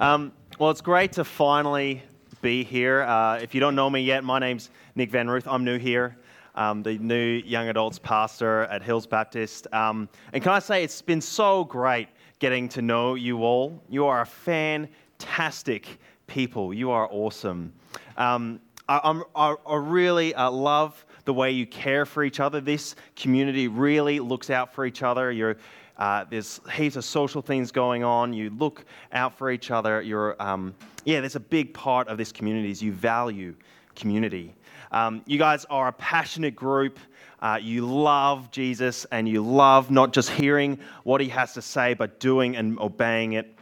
Um, well, it's great to finally be here. Uh, if you don't know me yet, my name's Nick Van Ruth. I'm new here, um, the new young adults pastor at Hills Baptist. Um, and can I say, it's been so great getting to know you all. You are a fantastic people. You are awesome. Um, I, I, I, really uh, love the way you care for each other. This community really looks out for each other. You're uh, there's heaps of social things going on. You look out for each other. You're, um, yeah, there's a big part of this community is you value community. Um, you guys are a passionate group. Uh, you love Jesus and you love not just hearing what he has to say, but doing and obeying it.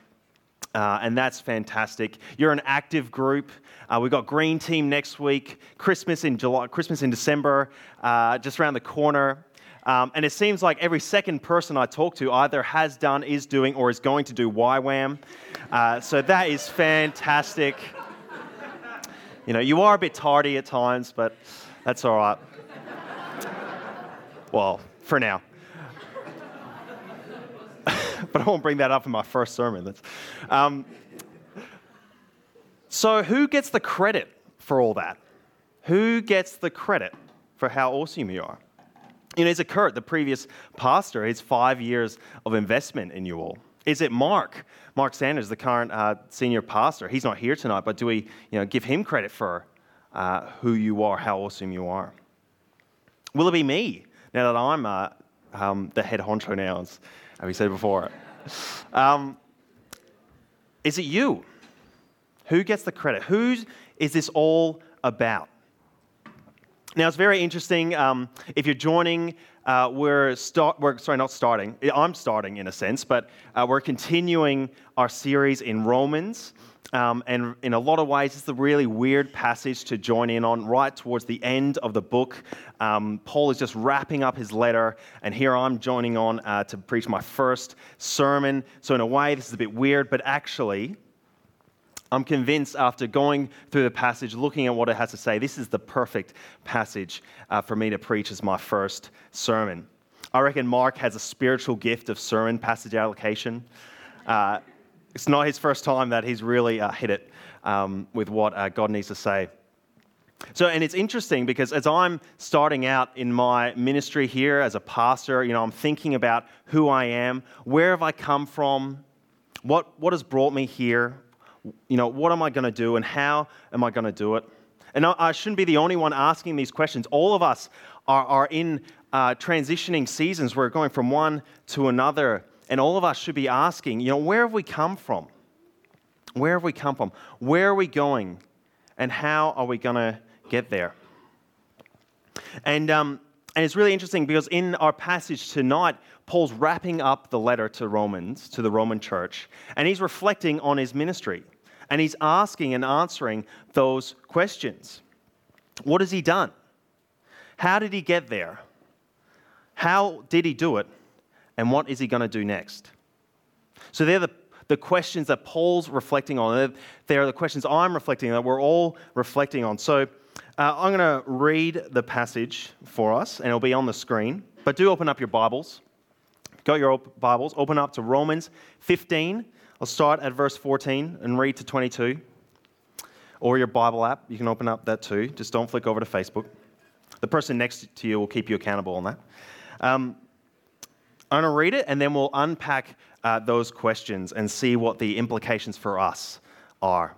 Uh, and that's fantastic. You're an active group. Uh, we've got Green Team next week, Christmas in July, Christmas in December, uh, just around the corner. Um, and it seems like every second person I talk to either has done, is doing, or is going to do YWAM. Uh, so that is fantastic. You know, you are a bit tardy at times, but that's all right. Well, for now. but I won't bring that up in my first sermon. Um, so, who gets the credit for all that? Who gets the credit for how awesome you are? You know, is it Kurt, the previous pastor, his five years of investment in you all? Is it Mark, Mark Sanders, the current uh, senior pastor? He's not here tonight, but do we you know, give him credit for uh, who you are, how awesome you are? Will it be me now that I'm uh, um, the head honcho now, as we said before? Um, is it you? Who gets the credit? Who is is this all about? Now, it's very interesting. Um, if you're joining, uh, we're, start, we're, sorry, not starting. I'm starting in a sense, but uh, we're continuing our series in Romans. Um, and in a lot of ways, it's a really weird passage to join in on right towards the end of the book. Um, Paul is just wrapping up his letter, and here I'm joining on uh, to preach my first sermon. So, in a way, this is a bit weird, but actually, I'm convinced after going through the passage, looking at what it has to say, this is the perfect passage uh, for me to preach as my first sermon. I reckon Mark has a spiritual gift of sermon passage allocation. Uh, it's not his first time that he's really uh, hit it um, with what uh, God needs to say. So, and it's interesting because as I'm starting out in my ministry here as a pastor, you know, I'm thinking about who I am, where have I come from, what, what has brought me here, you know, what am I going to do and how am I going to do it? And I, shouldn't be the only one asking these questions. All of us are, are in uh, transitioning seasons. We're going from one to another. And all of us should be asking, you know, where have we come from? Where have we come from? Where are we going? And how are we going to get there? And, um, and it's really interesting because in our passage tonight, Paul's wrapping up the letter to Romans, to the Roman church, and he's reflecting on his ministry. And he's asking and answering those questions. What has he done? How did he get there? How did he do it? And what is he going to do next? So they're the, the questions that Paul's reflecting on. They're the questions I'm reflecting on, that we're all reflecting on. So uh, I'm going to read the passage for us, and it'll be on the screen. But do open up your Bibles. Got your Bibles, open up to Romans 15 I'll start at verse 14 and read to 22. Or your Bible app, you can open up that too. Just don't flick over to Facebook. The person next to you will keep you accountable on that. Um, I'm going to read it and then we'll unpack uh, those questions and see what the implications for us are.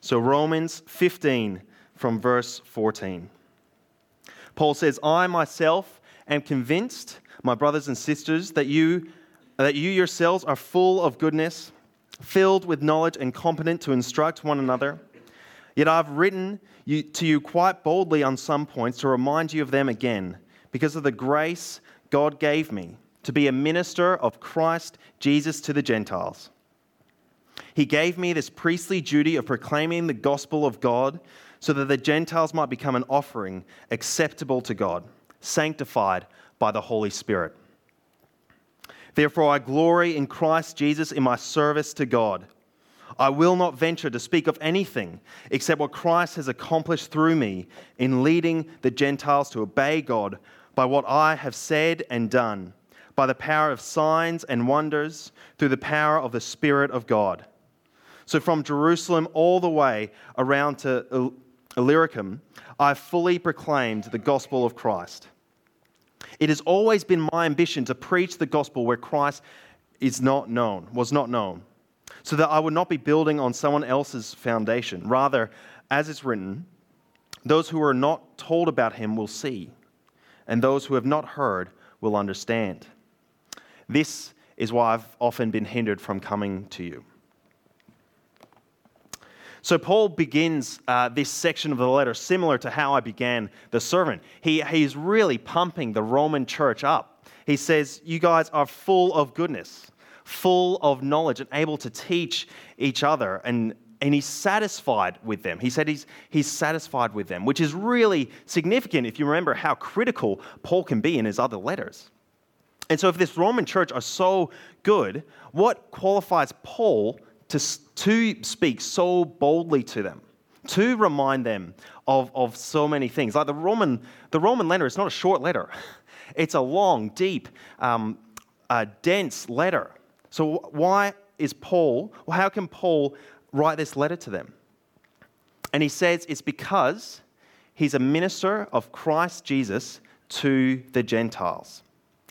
So, Romans 15 from verse 14. Paul says, I myself am convinced, my brothers and sisters, that you that you yourselves are full of goodness, filled with knowledge, and competent to instruct one another. Yet I've written you, to you quite boldly on some points to remind you of them again, because of the grace God gave me to be a minister of Christ Jesus to the Gentiles. He gave me this priestly duty of proclaiming the gospel of God so that the Gentiles might become an offering acceptable to God, sanctified by the Holy Spirit. Therefore, I glory in Christ Jesus in my service to God. I will not venture to speak of anything except what Christ has accomplished through me in leading the Gentiles to obey God by what I have said and done, by the power of signs and wonders, through the power of the Spirit of God. So from Jerusalem all the way around to Illyricum, I fully proclaimed the gospel of Christ. It has always been my ambition to preach the gospel where Christ is not known, was not known, so that I would not be building on someone else's foundation. Rather, as it's written, those who are not told about him will see, and those who have not heard will understand. This is why I've often been hindered from coming to you. So, Paul begins uh, this section of the letter similar to how I began the sermon. He, he's really pumping the Roman church up. He says, You guys are full of goodness, full of knowledge, and able to teach each other. And, and he's satisfied with them. He said he's, he's satisfied with them, which is really significant if you remember how critical Paul can be in his other letters. And so, if this Roman church are so good, what qualifies Paul to, to speak so boldly to them, to remind them of, of so many things. Like the Roman, the Roman letter is not a short letter, it's a long, deep, um, dense letter. So, why is Paul, well, how can Paul write this letter to them? And he says it's because he's a minister of Christ Jesus to the Gentiles.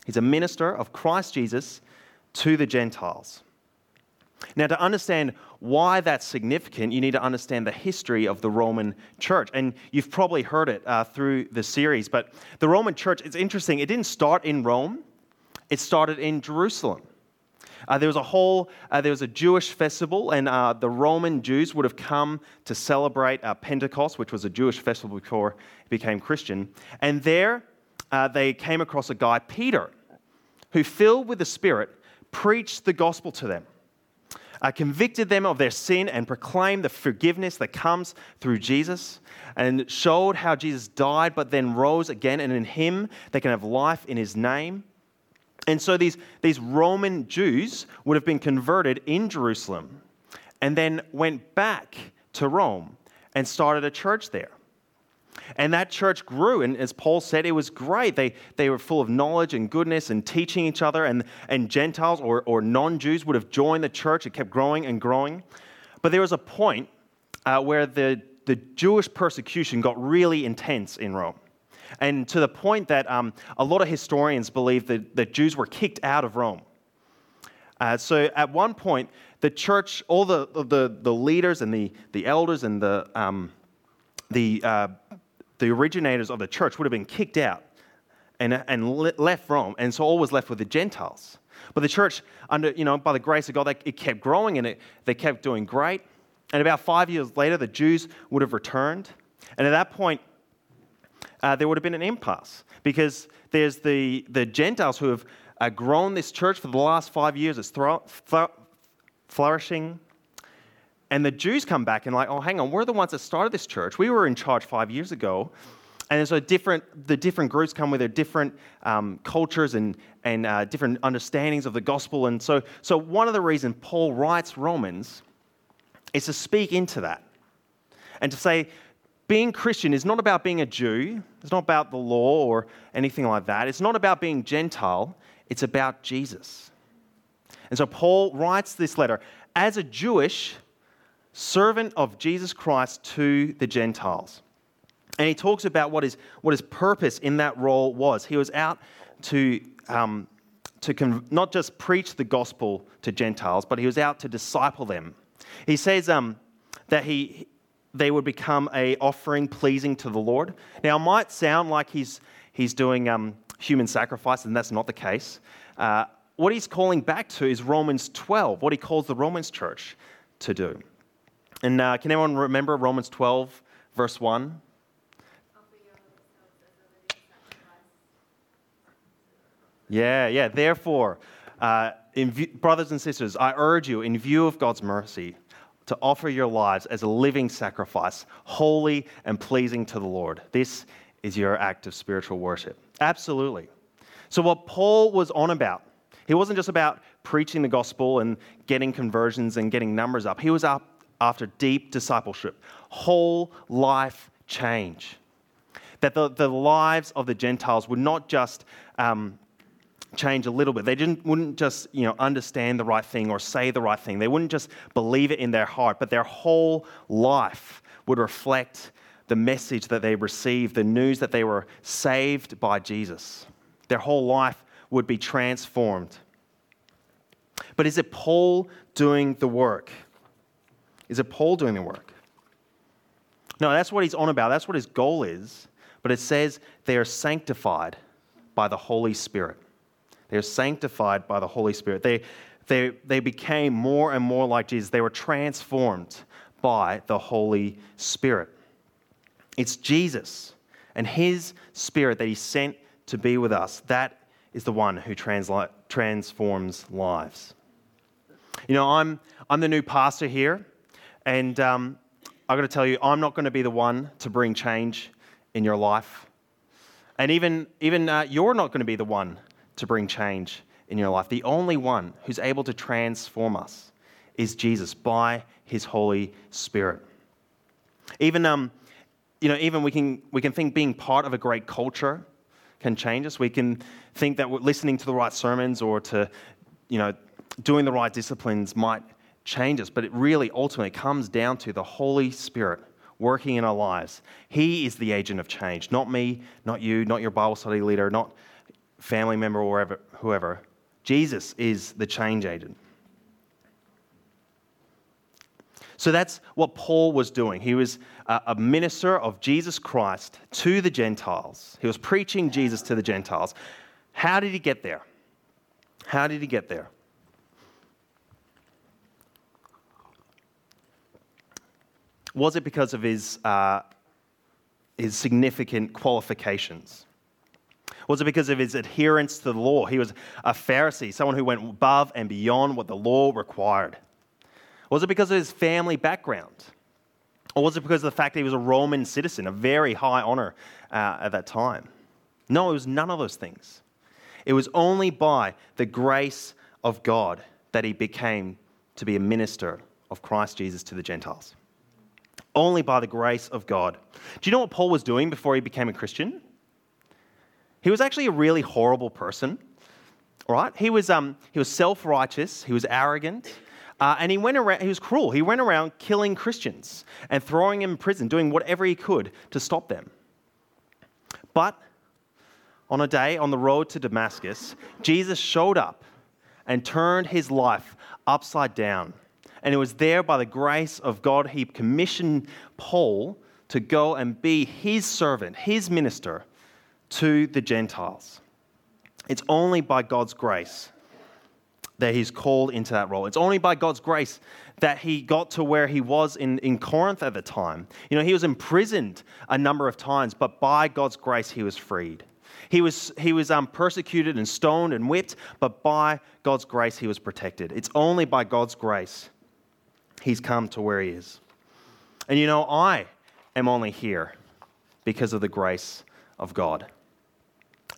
He's a minister of Christ Jesus to the Gentiles. Now, to understand why that's significant, you need to understand the history of the Roman church. And you've probably heard it uh, through the series, but the Roman church, it's interesting, it didn't start in Rome, it started in Jerusalem. Uh, there was a whole, uh, there was a Jewish festival, and uh, the Roman Jews would have come to celebrate uh, Pentecost, which was a Jewish festival before it became Christian. And there uh, they came across a guy, Peter, who, filled with the Spirit, preached the gospel to them uh, convicted them of their sin and proclaimed the forgiveness that comes through Jesus and showed how Jesus died but then rose again, and in him they can have life in his name. And so these, these Roman Jews would have been converted in Jerusalem and then went back to Rome and started a church there. And that church grew. And as Paul said, it was great. They, they were full of knowledge and goodness and teaching each other. And, and Gentiles or, or non Jews would have joined the church. It kept growing and growing. But there was a point uh, where the, the Jewish persecution got really intense in Rome. And to the point that um, a lot of historians believe that, that Jews were kicked out of Rome. Uh, so at one point, the church, all the, the, the leaders and the, the elders and the, um, the uh, the originators of the church would have been kicked out and, and left Rome, and so all was left with the Gentiles. But the church, under, you know, by the grace of God, they, it kept growing and it, they kept doing great. And about five years later, the Jews would have returned. And at that point, uh, there would have been an impasse because there's the, the Gentiles who have uh, grown this church for the last five years. It's thro- flourishing. And the Jews come back and like, oh, hang on, we're the ones that started this church. We were in charge five years ago. And so different, the different groups come with their different um, cultures and, and uh, different understandings of the gospel. And so, so one of the reasons Paul writes Romans is to speak into that and to say, being Christian is not about being a Jew. It's not about the law or anything like that. It's not about being Gentile. It's about Jesus. And so Paul writes this letter as a Jewish servant of Jesus Christ to the Gentiles. And he talks about what his, what his purpose in that role was. He was out to, um, to con- not just preach the gospel to Gentiles, but he was out to disciple them. He says um, that he, they would become a offering pleasing to the Lord. Now, it might sound like he's, he's doing um, human sacrifice, and that's not the case. Uh, what he's calling back to is Romans 12, what he calls the Romans church to do. And uh, can anyone remember Romans 12, verse 1? Yeah, yeah. Therefore, uh, view, brothers and sisters, I urge you, in view of God's mercy, to offer your lives as a living sacrifice, holy and pleasing to the Lord. This is your act of spiritual worship. Absolutely. So, what Paul was on about, he wasn't just about preaching the gospel and getting conversions and getting numbers up. He was up after deep discipleship, whole life change. That the, the lives of the Gentiles would not just um, change a little bit. They didn't, wouldn't just you know, understand the right thing or say the right thing. They wouldn't just believe it in their heart, but their whole life would reflect the message that they received, the news that they were saved by Jesus. Their whole life would be transformed. But is it Paul doing the work? Is it Paul doing the work? No, that's what he's on about. That's what his goal is. But it says they are sanctified by the Holy Spirit. They are sanctified by the Holy Spirit. They, they, they became more and more like Jesus. They were transformed by the Holy Spirit. It's Jesus and His Spirit that He sent to be with us. That is the one who transla- transforms lives. You know, I'm, I'm the new pastor here, and um, I've got to tell you, I'm not going to be the one to bring change in your life. And even, even uh, you're not going to be the one to bring change in your life. The only one who's able to transform us is Jesus by his Holy Spirit. Even, um, you know, even we can, we can think being part of a great culture can change us. We can think that listening to the right sermons or to, you know, doing the right disciplines might change us, but it really ultimately comes down to the Holy Spirit working in our lives. He is the agent of change, not me, not you, not your Bible study leader, not family member or whoever. whoever. Jesus is the change agent. So that's what Paul was doing. He was a minister of Jesus Christ to the Gentiles. He was preaching Jesus to the Gentiles. How did he get there? How did he get there? Was it because of his, uh, his significant qualifications? Was it because of his adherence to the law? He was a Pharisee, someone who went above and beyond what the law required. Was it because of his family background? Or was it because of the fact that he was a Roman citizen, a very high honor uh, at that time? No, it was none of those things. It was only by the grace of God that he became to be a minister of Christ Jesus to the Gentiles. Only by the grace of God. Do you know what Paul was doing before he became a Christian? He was actually a really horrible person. Right? He was, um, he was self righteous, he was arrogant, uh, and he went around, he was cruel. He went around killing Christians and throwing them in prison, doing whatever he could to stop them. But on a day on the road to Damascus, Jesus showed up and turned his life upside down. And it was there by the grace of God, he commissioned Paul to go and be his servant, his minister to the Gentiles. It's only by God's grace that he's called into that role. It's only by God's grace that he got to where he was in, in Corinth at the time. You know, he was imprisoned a number of times, but by God's grace, he was freed. He was, he was um, persecuted and stoned and whipped, but by God's grace, he was protected. It's only by God's grace he's come to where he is. And you know, I am only here because of the grace of God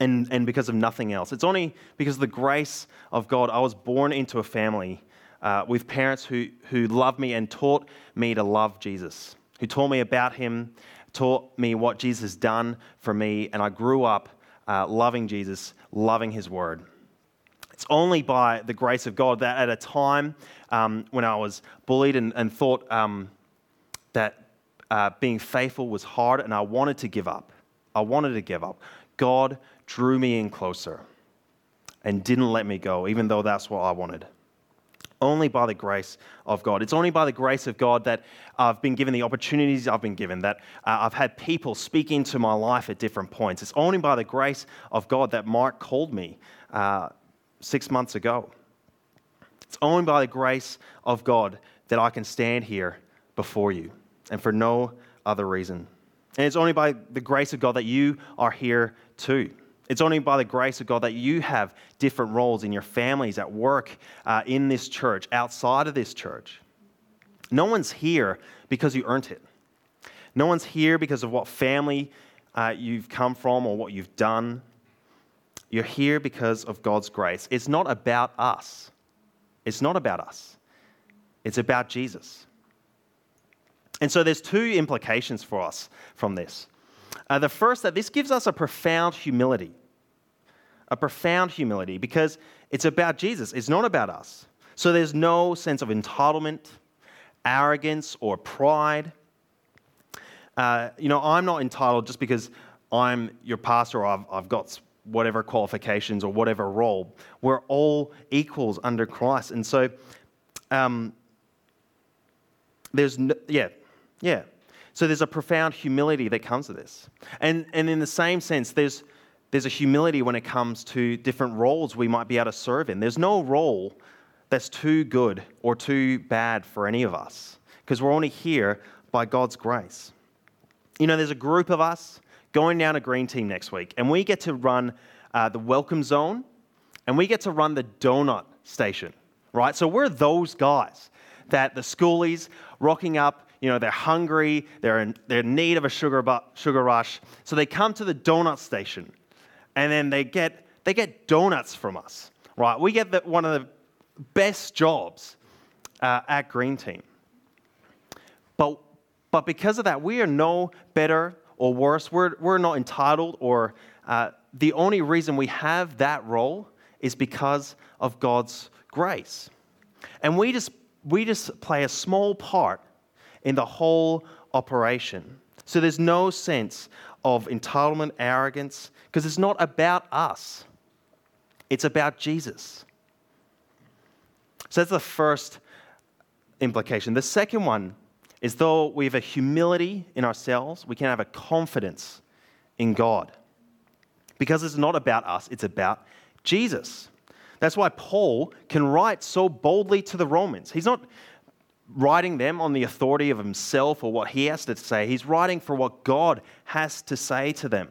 and, and because of nothing else. It's only because of the grace of God I was born into a family uh, with parents who, who loved me and taught me to love Jesus, who taught me about him, taught me what Jesus has done for me, and I grew up uh, loving Jesus, loving his word. It's only by the grace of God that at a time um, when I was bullied and, and thought um, that uh, being faithful was hard and I wanted to give up, I wanted to give up. God drew me in closer and didn't let me go, even though that's what I wanted. Only by the grace of God. It's only by the grace of God that I've been given the opportunities I've been given, that uh, I've had people speak into my life at different points. It's only by the grace of God that Mark called me uh, six months ago. It's only by the grace of God that I can stand here before you, and for no other reason. And it's only by the grace of God that you are here too. It's only by the grace of God that you have different roles in your families, at work, uh, in this church, outside of this church. No one's here because you earned it. No one's here because of what family uh, you've come from or what you've done. You're here because of God's grace. It's not about us. It's not about us. It's about Jesus. And so there's two implications for us from this. Uh, the first, that this gives us a profound humility. a profound humility, because it's about Jesus, it's not about us. So there's no sense of entitlement, arrogance, or pride. Uh, you know, I'm not entitled just because I'm your pastor or I've, I've got whatever qualifications or whatever role. We're all equals under Christ. And so um, there's, no, yeah, yeah. So there's a profound humility that comes to this. And, and in the same sense, there's, there's a humility when it comes to different roles we might be able to serve in. There's no role that's too good or too bad for any of us because we're only here by God's grace. You know, there's a group of us going down a green team next week, and we get to run uh, the welcome zone and we get to run the donut station, right? So we're those guys that the schoolies rocking up, you know, they're hungry, they're in, they're in need of a sugar, bu- sugar rush. So they come to the donut station and then they get, they get donuts from us, right? We get the, one of the best jobs uh, at Green Team. But, but because of that, we are no better or worse. We're, we're not entitled, or uh, the only reason we have that role is because of God's grace. And we just, we just play a small part in the whole operation. So there's no sense of entitlement, arrogance, because it's not about us, it's about Jesus. So that's the first implication. The second one is though we have a humility in ourselves, we can have a confidence in God. Because it's not about us, it's about Jesus. That's why Paul can write so boldly to the Romans. He's not writing them on the authority of himself or what he has to say, he's writing for what God has to say to them.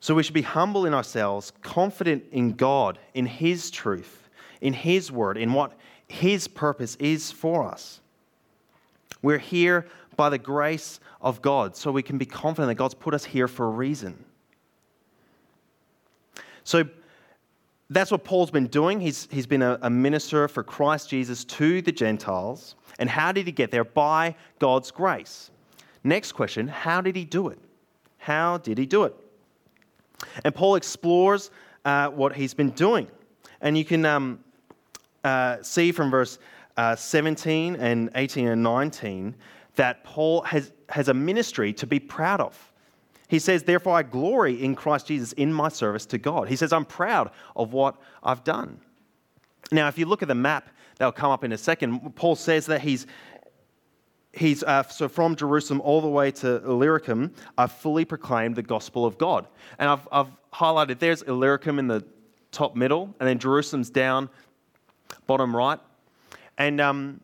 So we should be humble in ourselves, confident in God, in His truth, in His word, in what His purpose is for us. We're here by the grace of God, so we can be confident that God's put us here for a reason. So that's what Paul's been doing. He's, he's been a, a minister for Christ Jesus to the Gentiles. And how did he get there? By God's grace. Next question how did he do it? How did he do it? And Paul explores uh, what he's been doing. And you can um, uh, see from verse uh, 17 and 18 and 19 that Paul has, has a ministry to be proud of. He says, Therefore, I glory in Christ Jesus in my service to God. He says, I'm proud of what I've done. Now, if you look at the map, that'll come up in a second. Paul says that he's, he's uh, so from Jerusalem all the way to Illyricum, I've fully proclaimed the gospel of God. And I've, I've highlighted there's Illyricum in the top middle, and then Jerusalem's down bottom right. And um,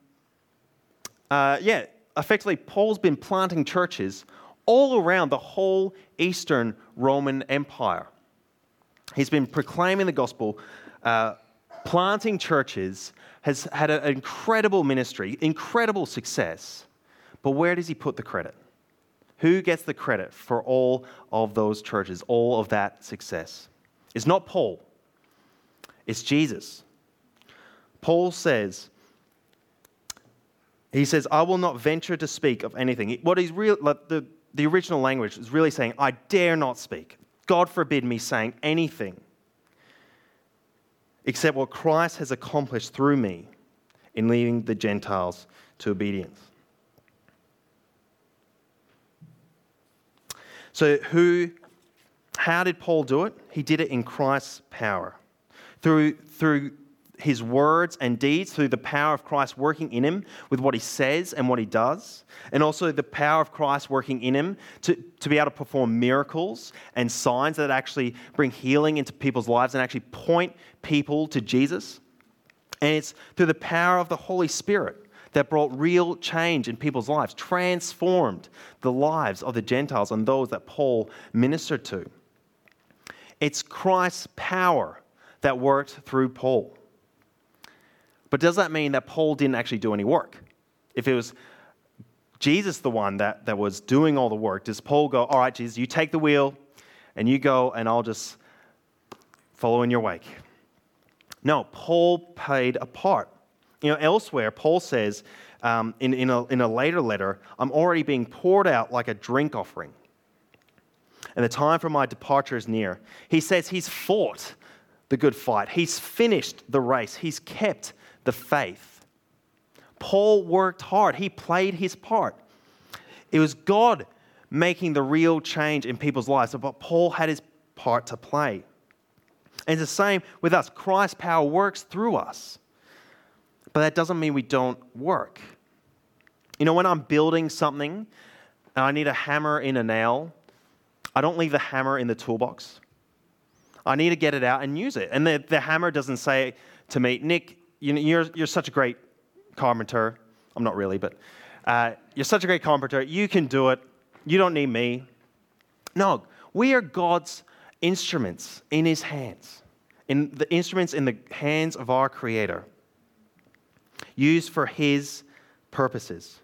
uh, yeah, effectively, Paul's been planting churches all around the whole Eastern Roman Empire. He's been proclaiming the gospel, uh, planting churches, has had an incredible ministry, incredible success. But where does he put the credit? Who gets the credit for all of those churches, all of that success? It's not Paul, it's Jesus. Paul says, he says, I will not venture to speak of anything. What he's real, like the, the original language is really saying, I dare not speak. God forbid me saying anything except what Christ has accomplished through me in leading the Gentiles to obedience. So, who, how did Paul do it? He did it in Christ's power. Through, through his words and deeds, through the power of Christ working in him with what he says and what he does, and also the power of Christ working in him to, to be able to perform miracles and signs that actually bring healing into people's lives and actually point people to Jesus. And it's through the power of the Holy Spirit that brought real change in people's lives, transformed the lives of the Gentiles and those that Paul ministered to. It's Christ's power that worked through Paul. But does that mean that Paul didn't actually do any work? If it was Jesus the one that, that was doing all the work, does Paul go, All right, Jesus, you take the wheel and you go, and I'll just follow in your wake? No, Paul played a part. You know, elsewhere, Paul says um, in, in, a, in a later letter, I'm already being poured out like a drink offering. and the time for my departure is near. He says he's fought the good fight, he's finished the race, he's kept the faith. Paul worked hard, he played his part. It was God making the real change in people's lives, but Paul had his part to play. And it's the same with us. Christ's power works through us, but that doesn't mean we don't work. You know, when I'm building something and I need a hammer in a nail, I don't leave the hammer in the toolbox. I need to get it out and use it. And the, the hammer doesn't say to me, Nick, you know, you're, you're such a great carpenter. I'm not really, but uh, you're such a great carpenter. You can do it. You don't need me. No, we are God's instruments in his hands, in the instruments in the hands of our Creator, used for his purposes.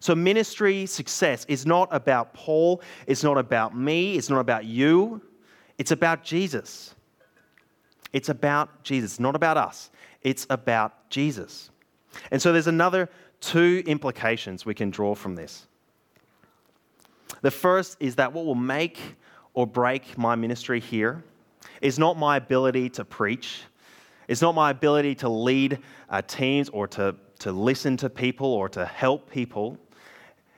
So, ministry success is not about Paul, it's not about me, it's not about you, it's about Jesus. It's about Jesus, not about us. It's about Jesus. And so, there's another two implications we can draw from this. The first is that what will make or break my ministry here is not my ability to preach, it's not my ability to lead uh, teams or to, to listen to people or to help people.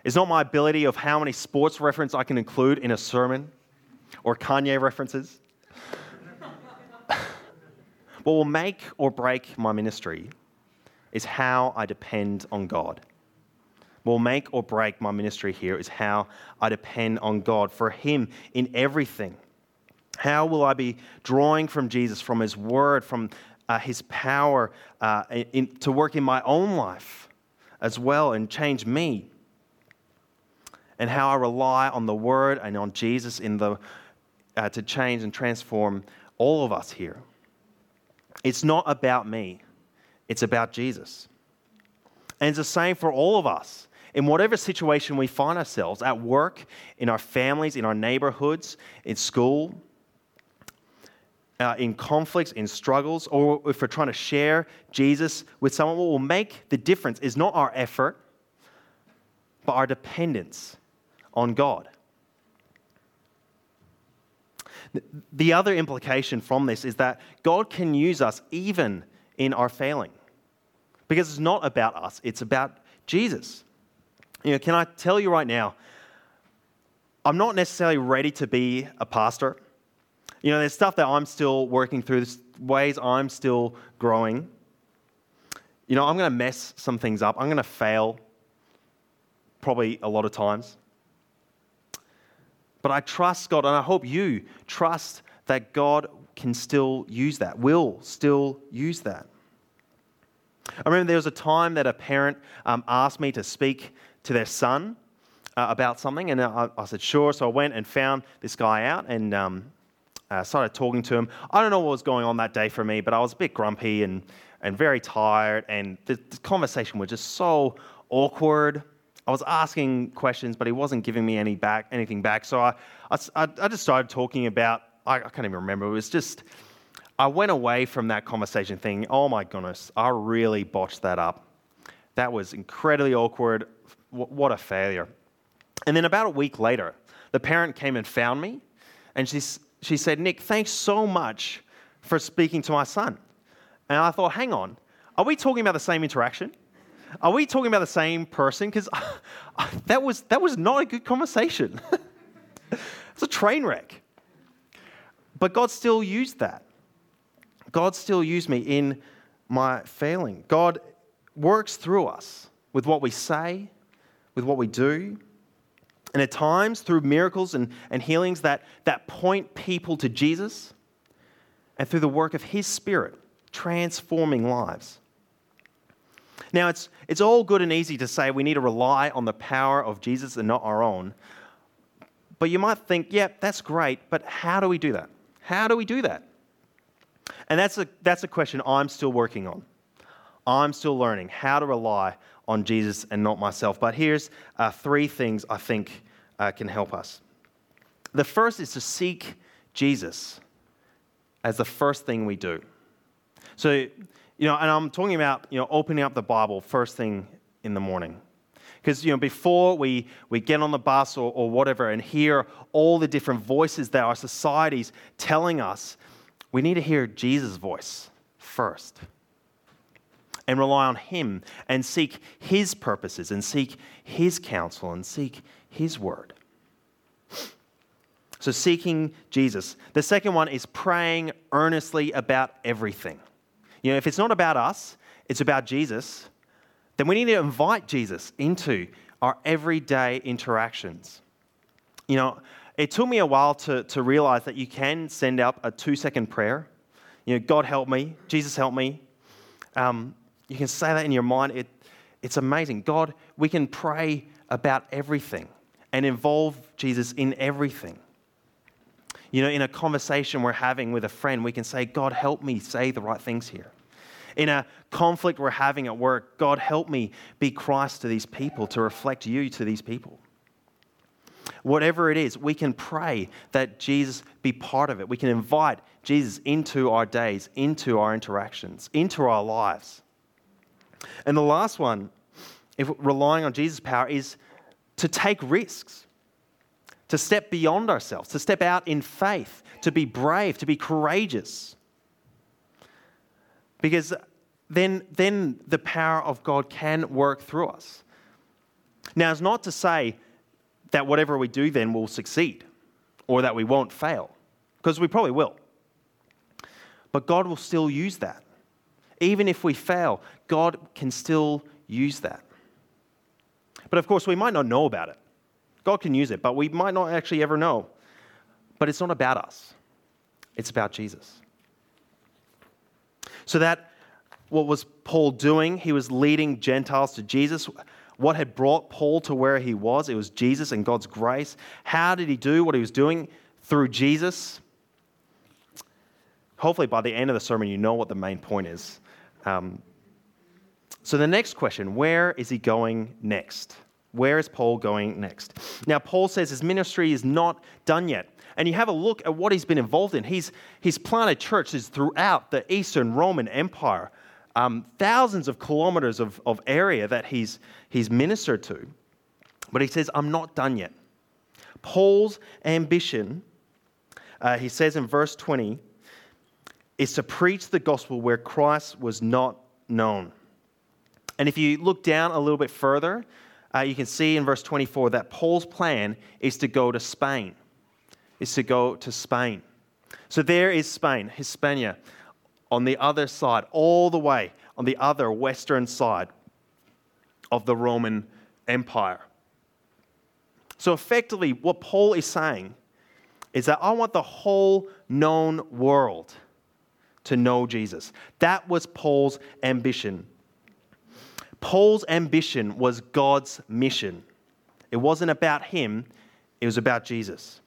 It's not my ability of how many sports references I can include in a sermon or Kanye references. What will make or break my ministry is how I depend on God will make or break my ministry here is how I depend on God for Him in everything. How will I be drawing from Jesus, from His Word, from uh, His power uh, in, to work in my own life as well and change me? And how I rely on the Word and on Jesus in the, uh, to change and transform all of us here. It's not about me, it's about Jesus. And it's the same for all of us in whatever situation we find ourselves at work, in our families, in our neighborhoods, in school, uh, in conflicts, in struggles, or if we're trying to share Jesus with someone, what will make the difference is not our effort, but our dependence on God. The other implication from this is that God can use us even in our failing. Because it's not about us, it's about Jesus. You know, can I tell you right now, I'm not necessarily ready to be a pastor. You know, there's stuff that I'm still working through, there's ways I'm still growing. You know, I'm going to mess some things up. I'm going to fail probably a lot of times. But I trust God, and I hope you trust that God can still use that, will still use that. I remember there was a time that a parent um, asked me to speak to their son uh, about something, and I, I, said, sure. So I went and found this guy out and um, uh, started talking to him. I don't know what was going on that day for me, but I was a bit grumpy and, and very tired, and the, the conversation was just so awkward. I was asking questions, but he wasn't giving me any back, anything back. So I, I, I just started talking about, I, I can't even remember, it was just, I went away from that conversation thinking, oh my goodness, I really botched that up. That was incredibly awkward what a failure. And then about a week later, the parent came and found me, and she, she said, Nick, thanks so much for speaking to my son. And I thought, hang on, are we talking about the same interaction? Are we talking about the same person? Because that was, that was not a good conversation. it's a train wreck. But God still used that. God still used me in my failing. God works through us with what we say, with what we do. And at times, through miracles and, and healings that, that point people to Jesus, and through the work of His Spirit, transforming lives. Now, it's, it's all good and easy to say we need to rely on the power of Jesus and not our own. But you might think, yeah, that's great, but how do we do that? How do we do that? And that's a, that's a question I'm still working on. I'm still learning how to rely on Jesus and not myself. But here's uh, three things I think uh, can help us. The first is to seek Jesus as the first thing we do. So, you know, and I'm talking about, you know, opening up the Bible first thing in the morning. Because you know, before we, we get on the bus or, or whatever and hear all the different voices that our society's telling us, we need to hear Jesus' voice first and rely on Him and seek His purposes and seek His counsel and seek His word. So, seeking Jesus. The second one is praying earnestly about everything. You know, if it's not about us, it's about Jesus, then we need to invite Jesus into our everyday interactions. You know, it took me a while to, to realize that you can send out a two second prayer. You know, God help me, Jesus help me. Um, you can say that in your mind. It, it's amazing. God, we can pray about everything and involve Jesus in everything. You know, in a conversation we're having with a friend, we can say, God, help me say the right things here. In a conflict we're having at work, God, help me be Christ to these people, to reflect you to these people. Whatever it is, we can pray that Jesus be part of it. We can invite Jesus into our days, into our interactions, into our lives. And the last one, if relying on Jesus' power, is to take risks, to step beyond ourselves, to step out in faith, to be brave, to be courageous. Because then, then the power of God can work through us. Now, it's not to say that whatever we do then will succeed or that we won't fail, because we probably will. But God will still use that. Even if we fail, God can still use that. But of course, we might not know about it. God can use it, but we might not actually ever know. But it's not about us, it's about Jesus. So, that what was Paul doing? He was leading Gentiles to Jesus. What had brought Paul to where he was? It was Jesus and God's grace. How did he do what he was doing? Through Jesus. Hopefully, by the end of the sermon, you know what the main point is. Um, so, the next question where is he going next? Where is Paul going next? Now, Paul says his ministry is not done yet. And you have a look at what he's been involved in. He's, he's planted churches throughout the Eastern Roman Empire, um, thousands of kilometers of, of area that he's, he's ministered to. But he says, I'm not done yet. Paul's ambition, uh, he says in verse 20, is to preach the gospel where Christ was not known. And if you look down a little bit further, uh, you can see in verse 24 that Paul's plan is to go to Spain, is to go to Spain. So there is Spain, Hispania, on the other side, all the way on the other western side of the Roman Empire. So effectively, what Paul is saying is that I want the whole known world to know Jesus. That was Paul's ambition. Paul's ambition was God's mission. It wasn't about him, it was about Jesus.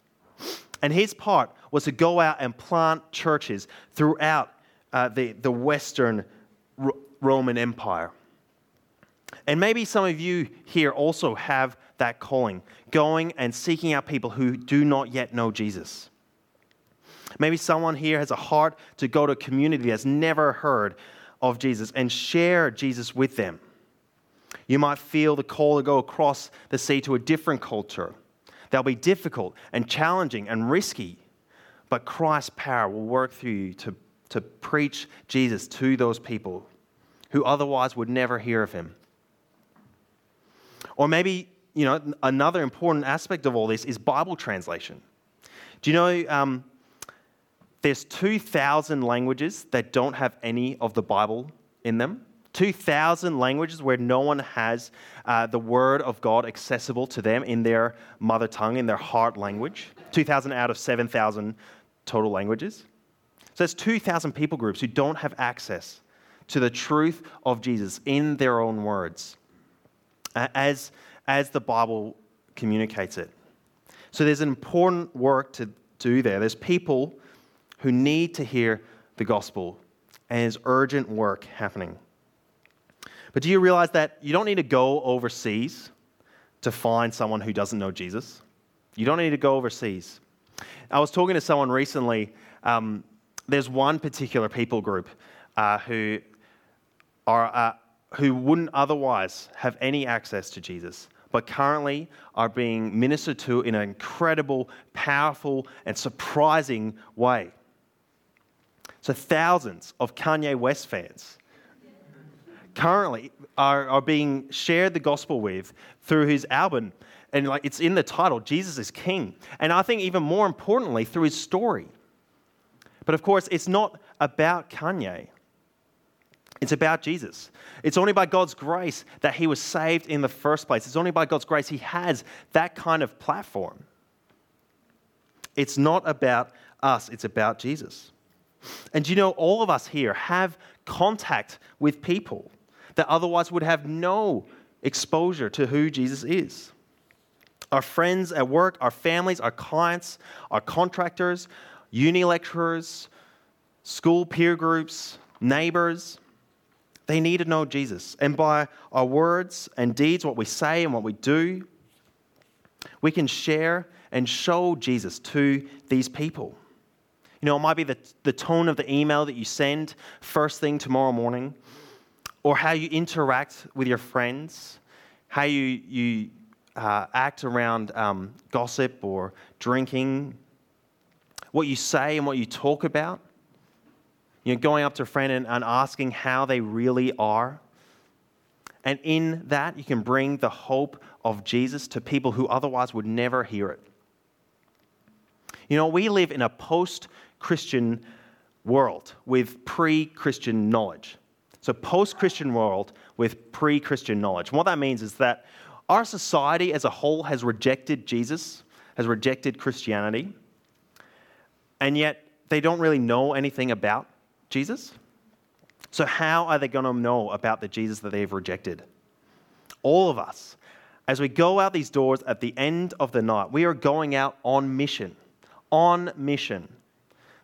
And his part was to go out and plant churches throughout uh, the, the Western R- Roman Empire. And maybe some of you here also have that calling, going and seeking out people who do not yet know Jesus. Maybe someone here has a heart to go to a community that's never heard of Jesus and share Jesus with them. You might feel the call to go across the sea to a different culture. That'll be difficult and challenging and risky, but Christ's power will work through you to, to preach Jesus to those people who otherwise would never hear of him. Or maybe, you know, another important aspect of all this is Bible translation. Do you know um, there's 2,000 languages that don't have any of the Bible in them. 2,000 languages where no one has uh, the Word of God accessible to them in their mother tongue, in their heart language. 2,000 out of 7,000 total languages. So there's 2,000 people groups who don't have access to the truth of Jesus in their own words as, as the Bible communicates it. So there's an important work to do there. There's people who need to hear the gospel, and there's urgent work happening. But do you realize that you don't need to go overseas to find someone who doesn't know Jesus? You don't need to go overseas. I was talking to someone recently. Um, there's one particular people group uh, who are uh, who wouldn't otherwise have any access to Jesus, but currently are being ministered to in an incredible, powerful, and surprising way. So, thousands of Kanye West fans currently are, are being shared the gospel with through his album. And like it's in the title, Jesus is King. And I think even more importantly, through his story. But of course, it's not about Kanye. It's about Jesus. It's only by God's grace that he was saved in the first place. It's only by God's grace he has that kind of platform. It's not about us, it's about Jesus. And you know, all of us here have contact with people that otherwise would have no exposure to who Jesus is. Our friends at work, our families, our clients, our contractors, uni lecturers, school peer groups, neighbors, they need to know Jesus. And by our words and deeds, what we say and what we do, we can share and show Jesus to these people. You know, it might be the, the tone of the email that you send first thing tomorrow morning, or how you interact with your friends, how you, you uh, act around um, gossip or drinking, what you say and what you talk about. You know, going up to a friend and, and asking how they really are. And in that, you can bring the hope of Jesus to people who otherwise would never hear it. You know, we live in a post Christian world with pre Christian knowledge. So, post Christian world with pre Christian knowledge. And what that means is that our society as a whole has rejected Jesus, has rejected Christianity, and yet they don't really know anything about Jesus. So, how are they going to know about the Jesus that they've rejected? All of us, as we go out these doors at the end of the night, we are going out on mission, on mission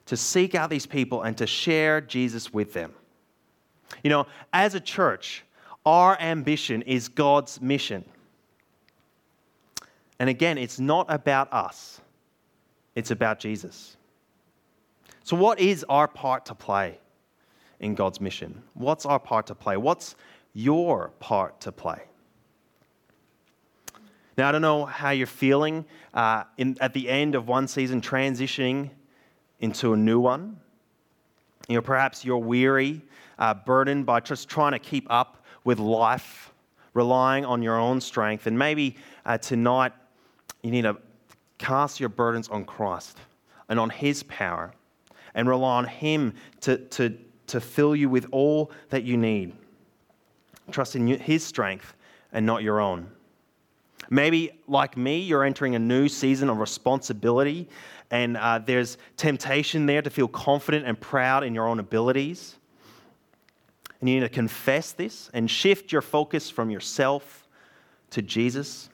to seek out these people and to share Jesus with them. You know, as a church, our ambition is God's mission. And again, it's not about us, it's about Jesus. So, what is our part to play in God's mission? What's our part to play? What's your part to play? Now, I don't know how you're feeling uh, in, at the end of one season, transitioning into a new one. You know, perhaps you're weary uh, burdened by just trying to keep up with life, relying on your own strength. And maybe uh, tonight you need to cast your burdens on Christ and on His power and rely on Him to, to, to fill you with all that you need. Trust in His strength and not your own. Maybe, like me, you're entering a new season of responsibility, and uh, there's temptation there to feel confident and proud in your own abilities. And you need to confess this and shift your focus from yourself to Jesus,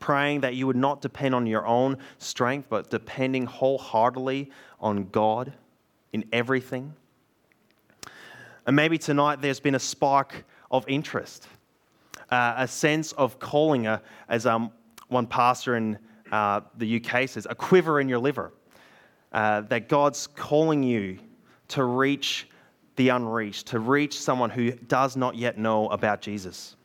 praying that you would not depend on your own strength, but depending wholeheartedly on God in everything. And maybe tonight there's been a spark of interest, uh, a sense of calling, uh, as um, one pastor in uh, the UK says, a quiver in your liver. Uh, that God's calling you to reach the unreached, to reach someone who does not yet know about Jesus.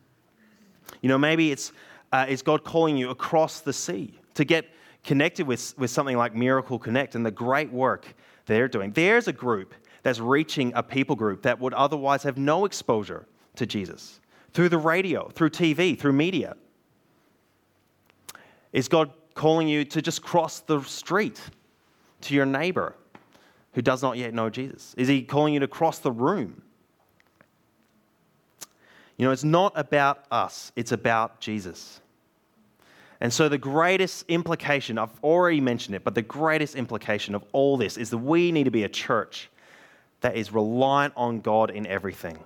You know, maybe it's, uh, God calling you across the sea to get connected with, with something like Miracle Connect and the great work they're doing. There's a group that's reaching a people group that would otherwise have no exposure to Jesus through the radio, through TV, through media. Is God calling you to just cross the street to your neighbor who does not yet know Jesus? Is he calling you to cross the room? You know, it's not about us, it's about Jesus. And so, the greatest implication, I've already mentioned it, but the greatest implication of all this is that we need to be a church that is reliant on God in everything,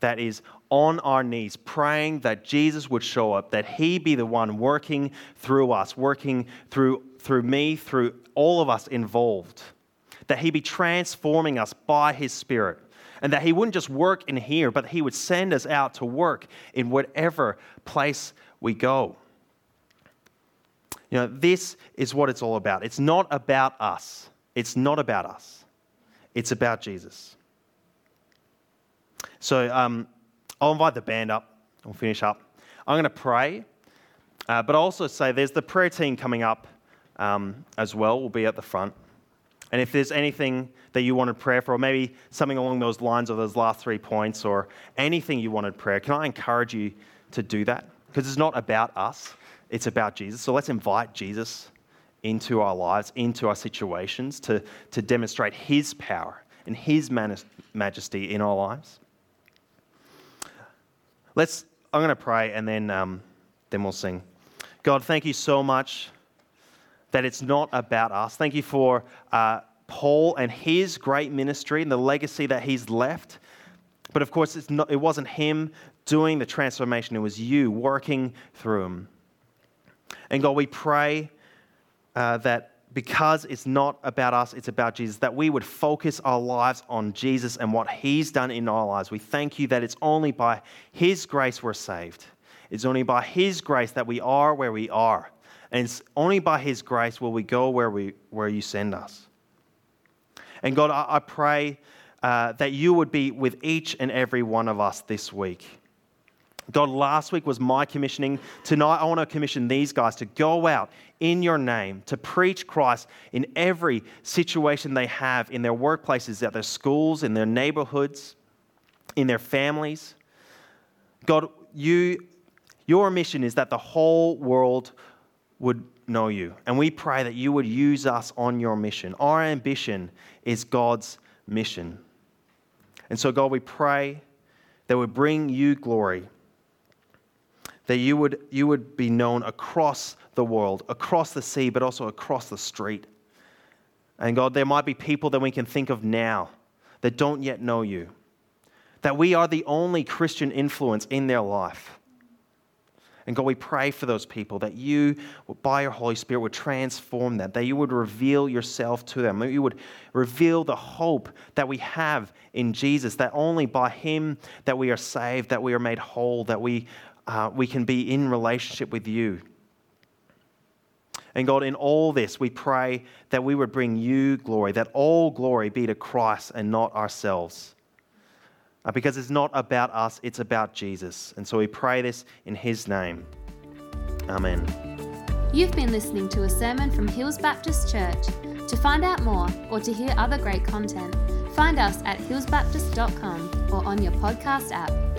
that is on our knees, praying that Jesus would show up, that He be the one working through us, working through, through me, through all of us involved that He be transforming us by His Spirit. And that He wouldn't just work in here, but He would send us out to work in whatever place we go. You know, this is what it's all about. It's not about us. It's not about us. It's about Jesus. So, um, I'll invite the band up. We'll finish up. I'm going to pray, uh, but I'll also say there's the prayer team coming up um, as well. We'll be at the front. And if there's anything that you wanted prayer for, or maybe something along those lines or those last three points, or anything you wanted prayer, can I encourage you to do that? Because it's not about us, it's about Jesus. So let's invite Jesus into our lives, into our situations, to, to demonstrate His power and His majesty in our lives. Let's, I'm going to pray and then, um, then we'll sing. God, thank you so much that it's not about us. Thank you for uh, Paul and his great ministry and the legacy that he's left. But of course, not, it wasn't him doing the transformation, it was you working through him. And God, we pray uh, that because it's not about us, it's about Jesus, that we would focus our lives on Jesus and what He's done in our lives. We thank you that it's only by His grace we're saved. It's only by His grace that we are where we are. And it's only by His grace will we go where, we, where you send us. And God, I, I pray uh, that you would be with each and every one of us this week. God, last week was my commissioning. Tonight, I want to commission these guys to go out in your name, to preach Christ in every situation they have in their workplaces, at their schools, in their neighborhoods, in their families. God, you, your mission is that the whole world would know you. And we pray that you would use us on your mission. Our ambition is God's mission. And so, God, we pray that we bring you glory that you would, you would be known across the world, across the sea, but also across the street. And God, there might be people that we can think of now that don't yet know you, that we are the only Christian influence in their life. And God, we pray for those people that you, by your Holy Spirit, would transform them, that you would reveal yourself to them, that you would reveal the hope that we have in Jesus, that only by Him that we are saved, that we are made whole, that we uh, we can be in relationship with you. And God, in all this, we pray that we would bring you glory, that all glory be to Christ and not ourselves. Uh, because it's not about us, it's about Jesus. And so we pray this in his name. Amen. You've been listening to a sermon from Hills Baptist Church. To find out more or to hear other great content, find us at hillsbaptist.com or on your podcast app.